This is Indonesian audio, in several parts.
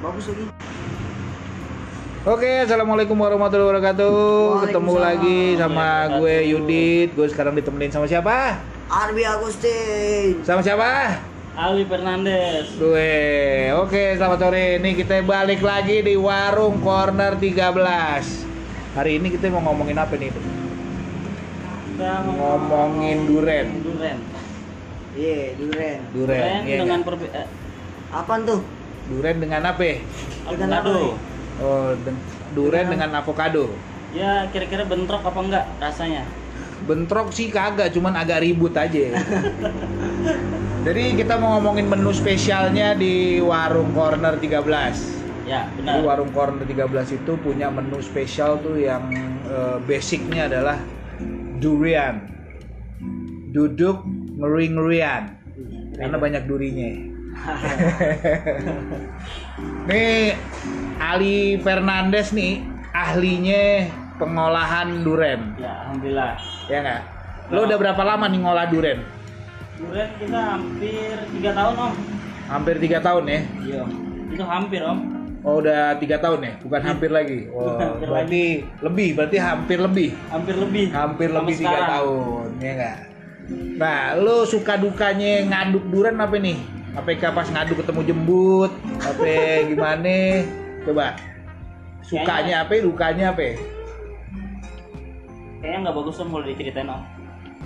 Bagus lagi. Oke, assalamualaikum warahmatullahi wabarakatuh. Ketemu lagi sama gue Yudit. Gue sekarang ditemenin sama siapa? Arbi Agustin. Sama siapa? Ali Fernandes. Gue. Oke, selamat sore. Ini kita balik lagi di Warung Corner 13. Hari ini kita mau ngomongin apa nih? Kita Ngomongin duren. Duren. Iya, duren. Duren. Duren iya dengan perbe eh, Apaan tuh? Duren dengan apa? Dengan apa avocado. Oh, den- duren dengan avocado. Ya kira-kira bentrok apa enggak rasanya? Bentrok sih kagak, cuman agak ribut aja. Jadi kita mau ngomongin menu spesialnya di Warung Corner 13. Ya Jadi benar. warung corner 13 itu punya menu spesial tuh yang eh, basicnya adalah durian. Duduk ngeri-ngerian. Karena banyak durinya. nih Ali Fernandes nih ahlinya pengolahan duren. Ya alhamdulillah. Ya nggak? Lo udah berapa lama nih ngolah duren? Duren kita hampir tiga tahun om. Hampir tiga tahun ya? Iya. Itu hampir om. Oh udah tiga tahun ya? Bukan hampir lagi? Oh, Hampir berarti lebih, berarti hampir lebih. Hampir lebih. hampir Sama lebih tiga tahun ya nggak nah lo suka dukanya ngaduk duren apa nih apakah pas ngaduk ketemu jembut apa gimana coba sukanya apa dukanya apa Kayaknya nggak bagus om kalau diceritain om.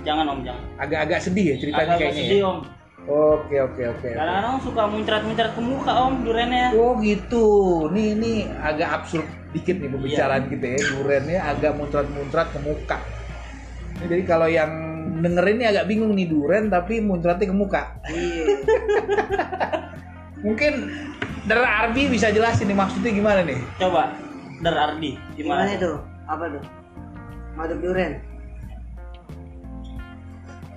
Jangan om jangan. agak-agak sedih ya ceritanya Agak kayaknya sedih ya? om. oke oke oke. Kadang-kadang suka muncrat-muncrat ke muka om durennya. oh gitu nih ini agak absurd dikit nih pembicaraan kita ya durennya agak muncrat-muncrat ke muka Ini jadi kalau yang dengerin ini agak bingung nih duren tapi muncratnya ke muka Iya. Mungkin dari Arbi bisa jelasin nih maksudnya gimana nih? Coba Dar Ardi Gimana gimana? itu? Apa tuh? Ngaduk duren.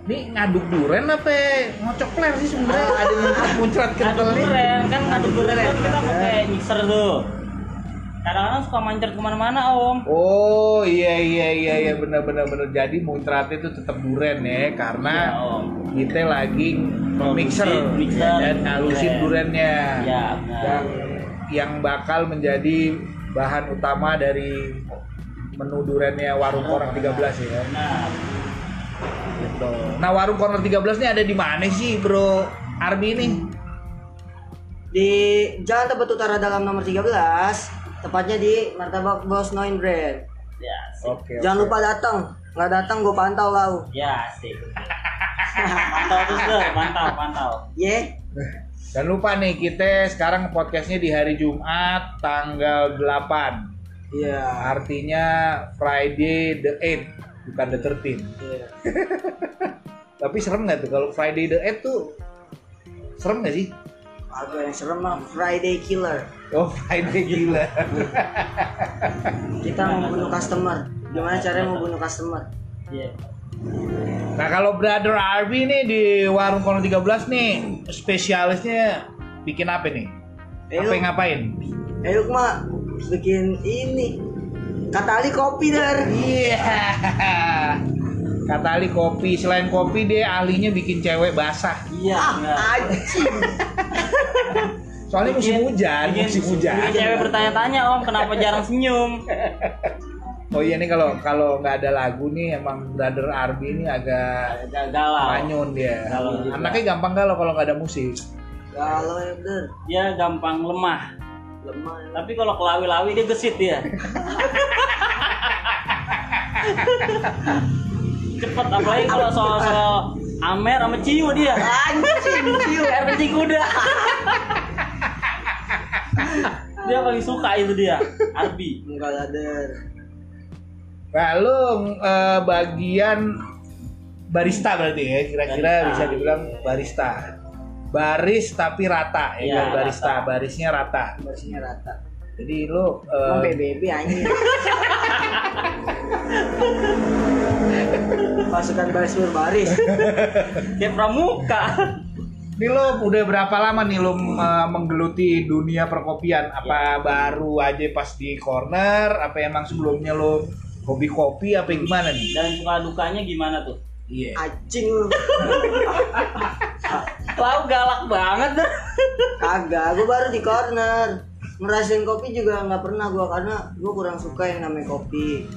Ini ngaduk duren apa ngocok ler sih sebenarnya ada muncrat muncrat nih. duren kan ngaduk duren duren. kan kita pakai mixer tuh. Kadang-kadang suka mancret ke mana-mana om. Oh iya iya iya iya benar benar benar jadi muncratnya itu tetap duren ya karena Ya, om. kita lagi mixer Produksi mixer dan ngalusin duren. durennya Ya, benar. yang yang bakal menjadi bahan utama dari menu durennya warung orang 13 ya. Nah, Gitu. Nah warung corner 13 ini ada di mana sih bro Arbi ini? Di Jalan Tebet Utara dalam nomor 13, tepatnya di Martabak Bos Noin Brand. ya. Oke. Jangan oke. lupa datang. Nggak datang gue pantau kau. Ya sih. mantau terus Dar, mantau, mantau. Ye. Dan lupa nih kita sekarang podcastnya di hari Jumat tanggal 8 Iya. Artinya Friday the 8 bukan the 13 Iya. Tapi serem nggak tuh kalau Friday the 8 tuh serem nggak sih? Agak yang serem mah Friday Killer. Oh Friday gila Kita mau bunuh customer. Gimana caranya mau bunuh customer? Iya. Nah kalau Brother Arby nih di warung corner 13 nih spesialisnya bikin apa nih? Eh, Apa yang ngapain? Eh mah bikin ini Katali kopi dar. Iya. Kata Ali kopi, selain kopi dia ahlinya bikin cewek basah. Iya, Ah, Soalnya musim Bikin- hujan, bikin- musim hujan. bikin cewek bertanya-tanya om, kenapa jarang senyum? Oh iya nih kalau kalau nggak ada lagu nih emang Brother Arby ini agak Agak galau. manyun dia. Galau juga. Anaknya gampang galau kalau nggak ada musik. Kalau ya dar. Dia gampang lemah. Lemah. ya. Tapi kalau kelawi-lawi dia gesit dia. Cepet apalagi kalau soal-soal Amer sama Ciu dia. Anjing, ciu. Air kuda. dia paling suka itu dia. Arbi. Enggak lah dar. Nah lu eh, bagian barista berarti ya kira-kira Barista. bisa dibilang barista. Baris tapi rata ya, Iya, kan? barista, rata. barisnya rata. Bersihnya rata. Jadi lu eh, Emang BBB anjing. Pasukan baris berbaris. Kayak pramuka. Ini lo udah berapa lama nih lo uh, menggeluti dunia perkopian? Apa baru aja pas di corner? Apa emang sebelumnya lo hobi kopi apa gimana nih? Dan suka dukanya gimana tuh? Iya. Anjing lu. Lau galak banget. Kagak, gue baru di corner. Ngerasain kopi juga nggak pernah gue karena gue kurang suka yang namanya kopi.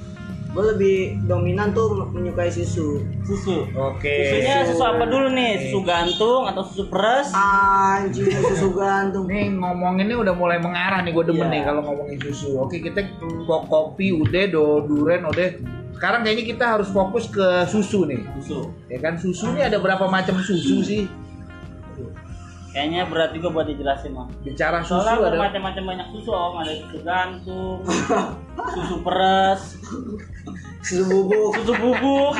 Gue lebih dominan tuh menyukai susu. Susu. Oke. Susunya susu apa dulu nih? Susu gantung atau susu peres? Anjing susu gantung. Nih ngomonginnya udah mulai mengarah nih, gue demen Iya. nih kalau ngomongin susu. Oke kita kok kopi udah, do duren udah. Sekarang kayaknya kita harus fokus ke susu nih. Susu. Ya kan susu ini ada berapa macam susu sih? Kayaknya berat juga buat dijelasin, Om. Bicara susu Soalnya ada macam-macam banyak susu, Om. Ada susu gantung, susu peres, Susu bubuk. susu bubuk,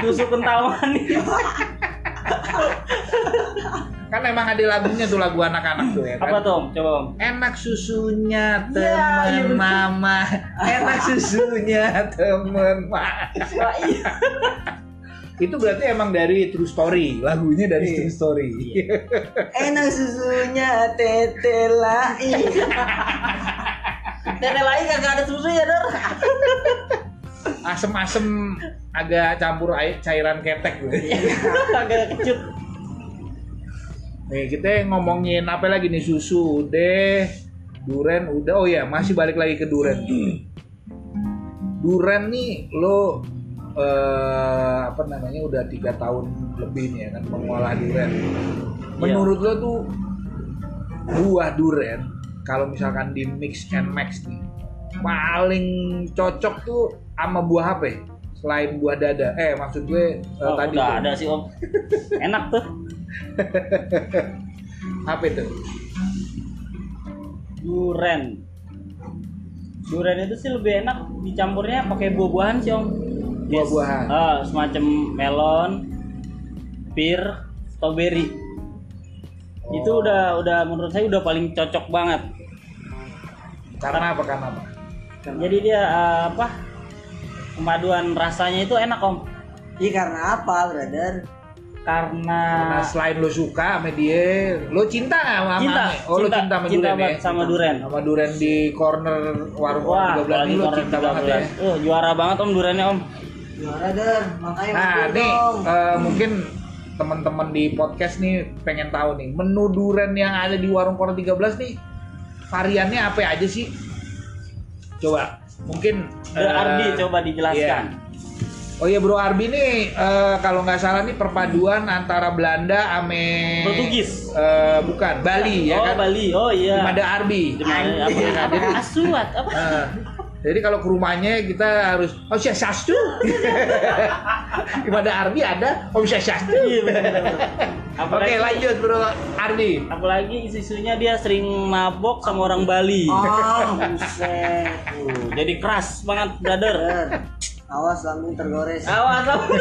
susu kental manis. kan emang ada lagunya tuh lagu anak-anak tuh ya kan. Apa tuh, Om? Coba, Om. Enak susunya Ya, teman iya betul. mama, enak susunya teman mama. Wah, iya. Itu berarti emang dari True Story, lagunya dari Iya. True Story. Enak susunya tete lai. Tete lain kagak ada susu ya, Dor. Asem-asem agak campur air cairan ketek gue. Kagak kecut. Nih kita ngomongin apa lagi nih susu udah, duren udah. Oh ya masih balik lagi ke duren. Duren nih lo eh, apa namanya udah tiga tahun lebih nih ya kan mengolah duren. Menurut lo tuh buah duren kalau misalkan di mix and match nih paling cocok tuh sama buah apa ya? Selain buah dada. Eh maksud gue eh, Oh, tadi udah tuh. ada sih, Om. Enak tuh. apa itu? Duren. Duren itu sih lebih enak dicampurnya pakai buah-buahan sih, Om. Yes. Buah-buahan. Ah, semacam melon, pir, strawberry. Itu Oh. udah udah menurut saya udah paling cocok banget. Karena apa? Karena apa? Jadi dia ah, apa? Kemaduan rasanya itu enak, Om. Iya karena apa, brother? Karena Karena selain lo suka sama dia, lo cinta nggak sama Cinta, Ame? Oh lo cinta, cinta sama cinta Duren ya? sama Duren. Sama Duren di corner warung Wah, 13 apalagi ini lo cinta banget ya? 13. Uh, juara banget Om durennya, Om. Juara der, makanya Nah mampir nih dong. eh, mungkin teman-teman di podcast nih pengen tahu nih menu Duren yang ada di warung corner 13 nih variannya apa aja sih? Coba mungkin Bro eh, Ardi coba dijelaskan. iya. Oh iya Bro Arbi nih eh, kalau nggak salah nih perpaduan antara Belanda ame Portugis. eh, bukan Bali ya oh, kan? Bali. Oh iya. Ada Arbi. Apa, Iya kan? apa, Jadi, asuat apa? eh, jadi kalau ke rumahnya kita harus oh saya sastu. Pada Arbi ada Om sastu. Iya. Oke Apalagi, lanjut Bro Arbi. apalagi isu-isunya dia sering mabok sama orang Bali. Ah, buset. Uh, jadi keras banget, brother. Awas lambung tergores. Awas, awas.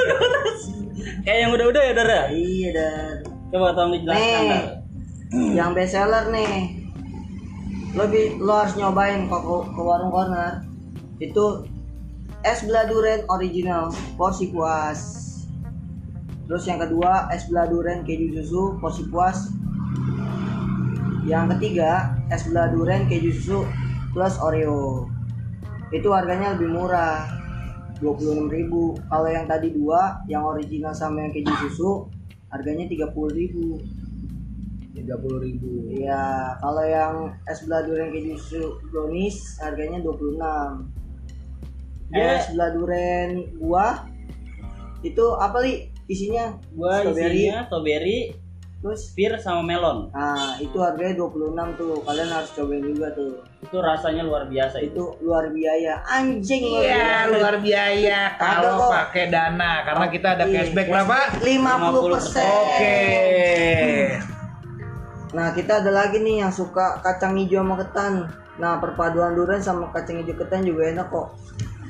Kayak yang udah-udah ya, Dara? Iya, der. Coba tolong dijelaskan, Nih, Dar. yang best seller nih. Lo, bi- lo harus nyobain kok ke, ke warung corner. Itu es beladuren original porsi puas. Terus yang kedua es beladuren keju susu porsi puas. Yang ketiga es beladuren keju susu plus Oreo. Itu harganya lebih murah. 26.000. Kalau yang tadi dua, yang original sama yang keju susu harganya 30.000. Tiga puluh ribu. Iya, kalau yang es beladuren keju susu brownies harganya 26. Dia- Es beladuren buah itu apa li isinya? Gua Strawberry. isinya strawberry, Terus pir sama melon. nah, itu harganya 26 tuh. Kalian harus cobain juga tuh. Itu rasanya luar biasa itu. Itu luar biaya. Anjing luar Iya luar biaya kalau pakai dana karena kita ada Iya, cashback berapa? 50%. Oke. Nah, kita ada lagi nih yang suka kacang hijau sama ketan. Nah, perpaduan durian sama kacang hijau ketan juga enak kok.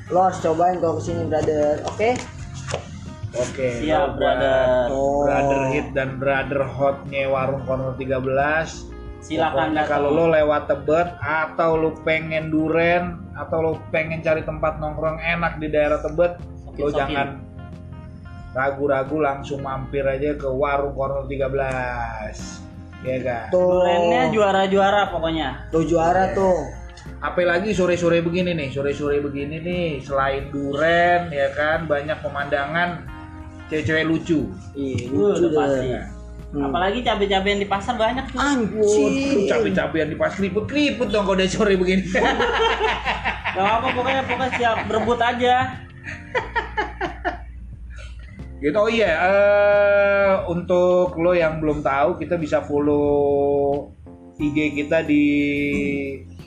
Lo harus cobain kalau ke sini, brother. Oke? Oke. Siap, lo buat brother. Oh. Brother hit dan brother hotnya warung corner 13. Silakan Pokoknya kalau lo lewat Tebet atau lo pengen duren atau lo pengen cari tempat nongkrong enak di daerah Tebet, lo Sokin-sokin. jangan ragu-ragu langsung mampir aja ke warung corner 13. Ya kan? Tuh. Durennya juara-juara pokoknya. Tuh juara tuh. Apalagi sore-sore begini nih, sore-sore begini nih, selain duren ya kan banyak pemandangan cewek-cewek lucu. Iya, Uh, lucu udah pasti. deh. Hmm. Apalagi cabai-cabai yang di pasar banyak tuh. Anjir. capek-capean di pas keriput-keriput dong kalau udah sore begini. Gak apa pokoknya pokoknya siap berebut aja. gitu oh iya eh, untuk lo yang belum tahu kita bisa follow IG kita di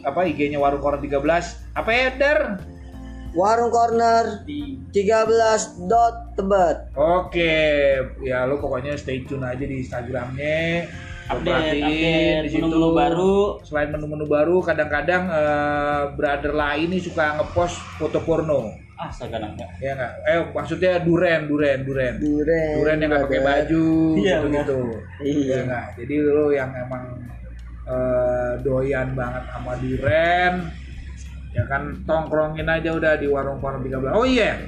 apa IG-nya Warung Koran 13 apa ya Der? Warung corner Di 13 dot tebet. Oke, ya lo pokoknya stay tune aja di Instagramnya. Update update di situ. menu-menu baru. Selain menu-menu baru, kadang-kadang eh, brother lain nih suka ngepost foto porno. Ah, sekarang enggak. Ya nggak? Eh maksudnya duren, duren, duren. Duren. Duren yang nggak pakai baju, Iya, gitu-gitu. Iya. Iya nggak? Jadi lo yang emang eh, doyan banget sama duren, ya kan tongkrongin aja udah di warung warung 13. Oh iya.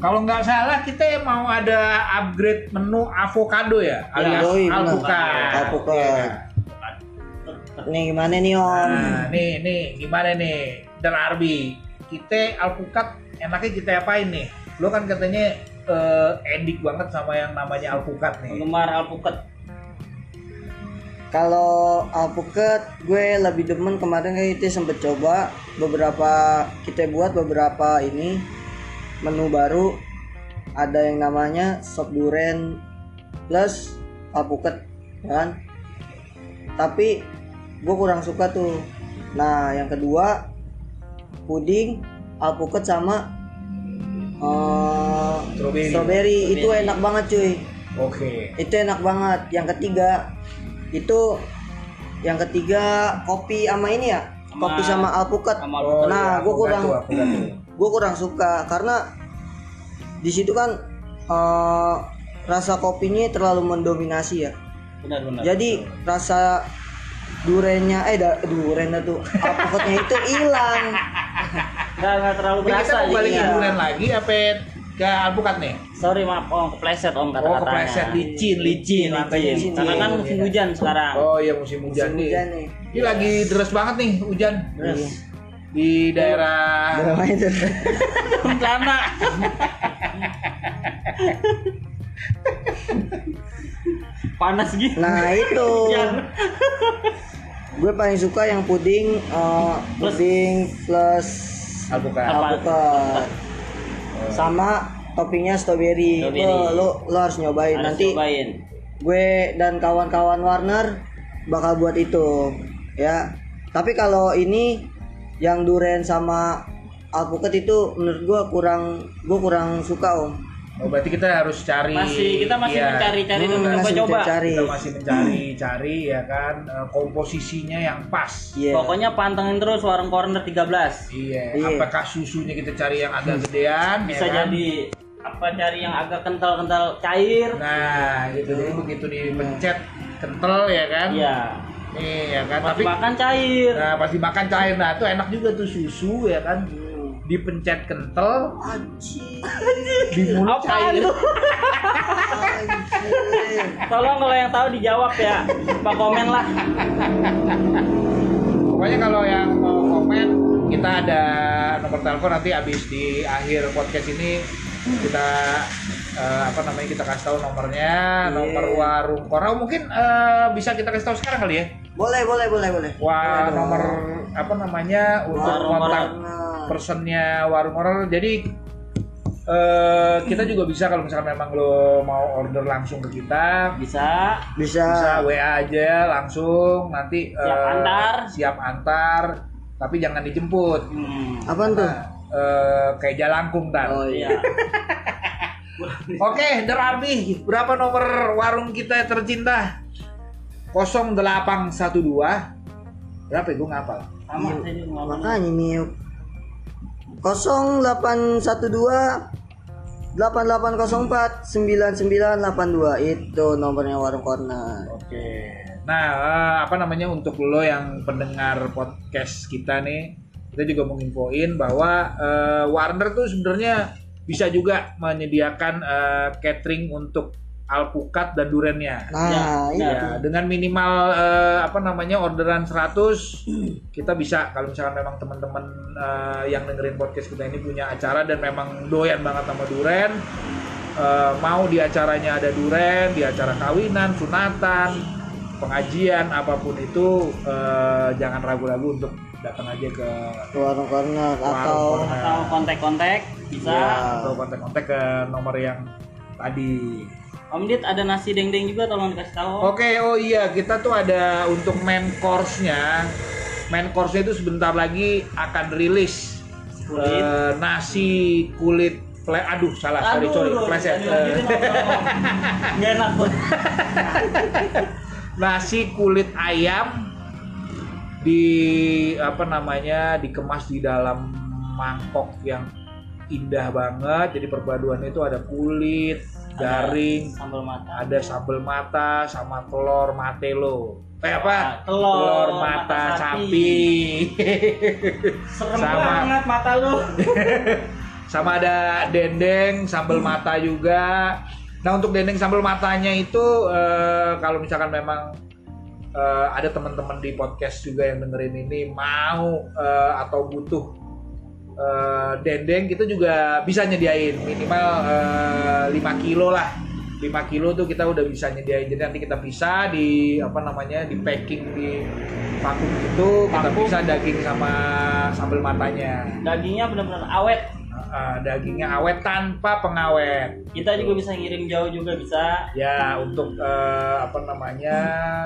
Kalau nggak salah kita mau ada upgrade menu avocado ya, alias yoi, benar. alpukat. Alpukat. Iya. Nih gimana nih Om? Nah, nih nih gimana nih? Dan Arbi, kita alpukat enaknya kita apain nih? Lo kan katanya eh, edik banget sama yang namanya alpukat nih. Penggemar alpukat. Kalau alpukat gue lebih demen kemarin kayak kita sempet coba beberapa kita buat beberapa ini menu baru. Ada yang namanya sop duren plus alpukat ya kan? Tapi gue kurang suka tuh. Nah yang kedua puding alpukat sama eh, Strawberry. strawberry. Itu enak banget cuy. Oke. itu enak banget. Yang ketiga itu yang ketiga kopi sama ini ya Sama- kopi sama alpukat Oh, Nah, iya, gua alpukat kurang- gue kurang suka karena di situ kan eh, rasa kopinya terlalu mendominasi ya Benar-benar. jadi rasa durennya eh da, durennya tuh alpukatnya itu hilang Enggak enggak terlalu kita berasa. mau balikin iya. durian lagi apa ke alpukat nih? Sorry maaf om kepleset om Oh, kata-katanya. kepleset licin, licin, makanya licin. licin. Karena kan musim hujan sekarang. Oh iya musim hujan musim nih. hujan nih Ini lagi deras banget nih hujan Terus di daerah Berapa itu? celana. Panas gitu. nah itu gue paling suka yang puding eh, puding plus alpukat. Alpukat sama toppingnya strawberry, Strawberry. Wah, lo lo harus nyobain Harus nanti cobain. gue dan kawan-kawan Warner bakal buat itu ya tapi kalau ini yang duren sama alpukat itu menurut gue kurang gue kurang suka om Oh berarti kita harus cari. Masih kita masih iya, mencari-cari Hmm, dan masih mencoba-coba. mencari. Kita masih mencari cari ya kan eh, komposisinya yang pas. Iya. Pokoknya pantengin terus warung corner 13. Iya. Iya. Apakah susunya kita cari yang agak gedean? Bisa ya kan? jadi apa cari yang agak kental-kental cair. Nah, gitu jadi begitu dipencet kental ya kan? Iya. Nih ya kan. Pas Tapi makan cair. nah pas dimakan cair nah itu enak juga tuh susu ya kan. Dipencet kental Anjir, di mulut cair. Tolong kalau yang tahu dijawab ya. Pak komen lah. Pokoknya kalau yang mau komen kita ada nomor telepon nanti habis di akhir podcast ini kita eh, apa namanya kita kasih tahu nomornya, Iya. nomor warung Korau mungkin eh, bisa kita kasih tahu sekarang kali ya. Boleh boleh boleh boleh. Wah, Boleh dong. nomor apa namanya untuk Warung kontak personnya warung horor. Jadi eh, kita juga bisa kalau misalkan memang lo mau order langsung ke kita, Bisa. bisa bisa. WA aja langsung. Nanti Siap eh, antar. siap antar. Tapi jangan dijemput. Hmm. apaan tuh? Nah, eh, kayak jalangkung oh iya. Oke Derarbi berapa nomor warung kita tercinta 0812. Berapa ya gue ngapal? Sama saya juga ngomong. makanya nih 0812 8804 9982 itu nomornya warung corner. Oke. Nah eh, apa namanya untuk lo yang pendengar podcast kita nih kita juga menginfoin bahwa eh, Warner tuh sebenarnya bisa juga menyediakan eh, catering untuk alpukat dan durennya nah Ya, itu Ya, dengan minimal eh, apa namanya orderan 100 kita bisa kalau misalkan memang teman-teman eh, yang dengerin podcast kita ini punya acara dan memang doyan banget sama duren eh, mau di acaranya ada duren, di acara kawinan, sunatan, pengajian apa pun itu eh, jangan ragu-ragu untuk datang aja ke ke warung corner Warung atau corner. atau kontak-kontak bisa ya, atau kontak-kontak ke nomor yang tadi. Om Dit ada nasi deng-deng juga tolong dikasih tahu. Oke, oh iya kita tuh ada untuk main course-nya. Main course-nya itu sebentar lagi akan rilis Kulit. Eh, nasi kulit ple aduh salah sorry Aduh, sorry aduh, pleset Eh, enak nasi kulit ayam di apa namanya dikemas di dalam mangkok yang indah banget jadi perpaduannya itu ada kulit garing sambal mata. ada sambal mata sama telur matelo eh apa? Ah, telur mata, mata sapi, serem Sama. banget mata lu sama ada dendeng sambal mata juga. Nah untuk dendeng sambal matanya itu eh, kalau misalkan memang eh, ada teman-teman di podcast juga yang dengerin ini mau eh, atau butuh eh, dendeng kita juga bisa nyediain. Minimal eh, 5 kilo lah. 5 kilo tuh kita udah bisa nyediain. Jadi nanti kita bisa di apa namanya di packing di vakum gitu kita bisa daging sama sambal matanya. Dagingnya benar-benar awet. Uh, dagingnya awet tanpa pengawet. Kita juga bisa ngirim jauh juga bisa. Ya untuk uh, apa namanya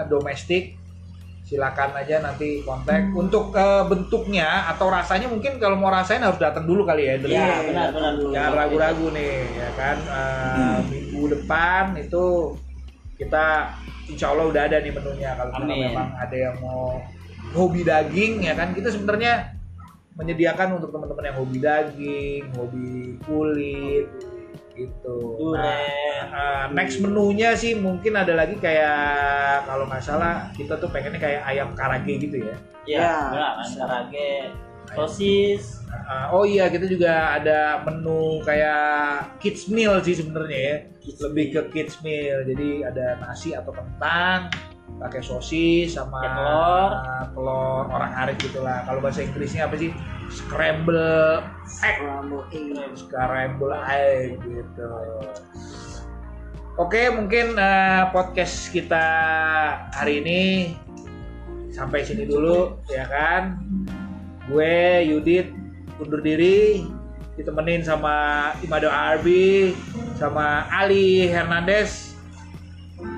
domestik silakan aja nanti kontak. Untuk uh, bentuknya atau rasanya mungkin kalau mau rasain harus datang dulu kali ya. Iya, benar, benar. jangan ragu-ragu nih ya kan? Uh, minggu depan itu kita insya Allah udah ada nih menunya. Kalau memang ada yang mau hobi daging ya kan? Kita sebenarnya menyediakan untuk teman-teman yang hobi daging hobi kulit gitu. Duren. Nah, uh, next menunya sih mungkin ada lagi kayak kalau nggak salah kita tuh pengennya kayak ayam karage gitu ya. Ya, Ya, kan karage. Sosis. Uh, oh iya kita juga ada menu kayak kids meal sih sebenarnya ya. Lebih ke kids meal. Jadi ada nasi atau kentang pakai sosis sama telur. telur orang arit gitulah kalau bahasa Inggrisnya apa sih scramble egg. Scramble egg. gitu. Oke mungkin eh, podcast kita hari ini sampai sini dulu ya kan? Gue Yudit undur diri ditemenin sama Imado Arbi sama Ali Hernandez.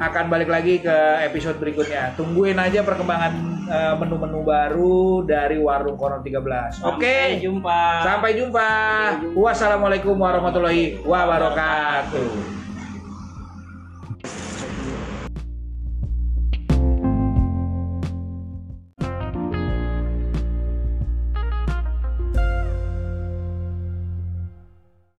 Akan balik lagi ke episode berikutnya. Tungguin aja perkembangan menu-menu baru dari Warung Koron 13 oke. Sampai jumpa. Sampai jumpa. Wassalamualaikum warahmatullahi wabarakatuh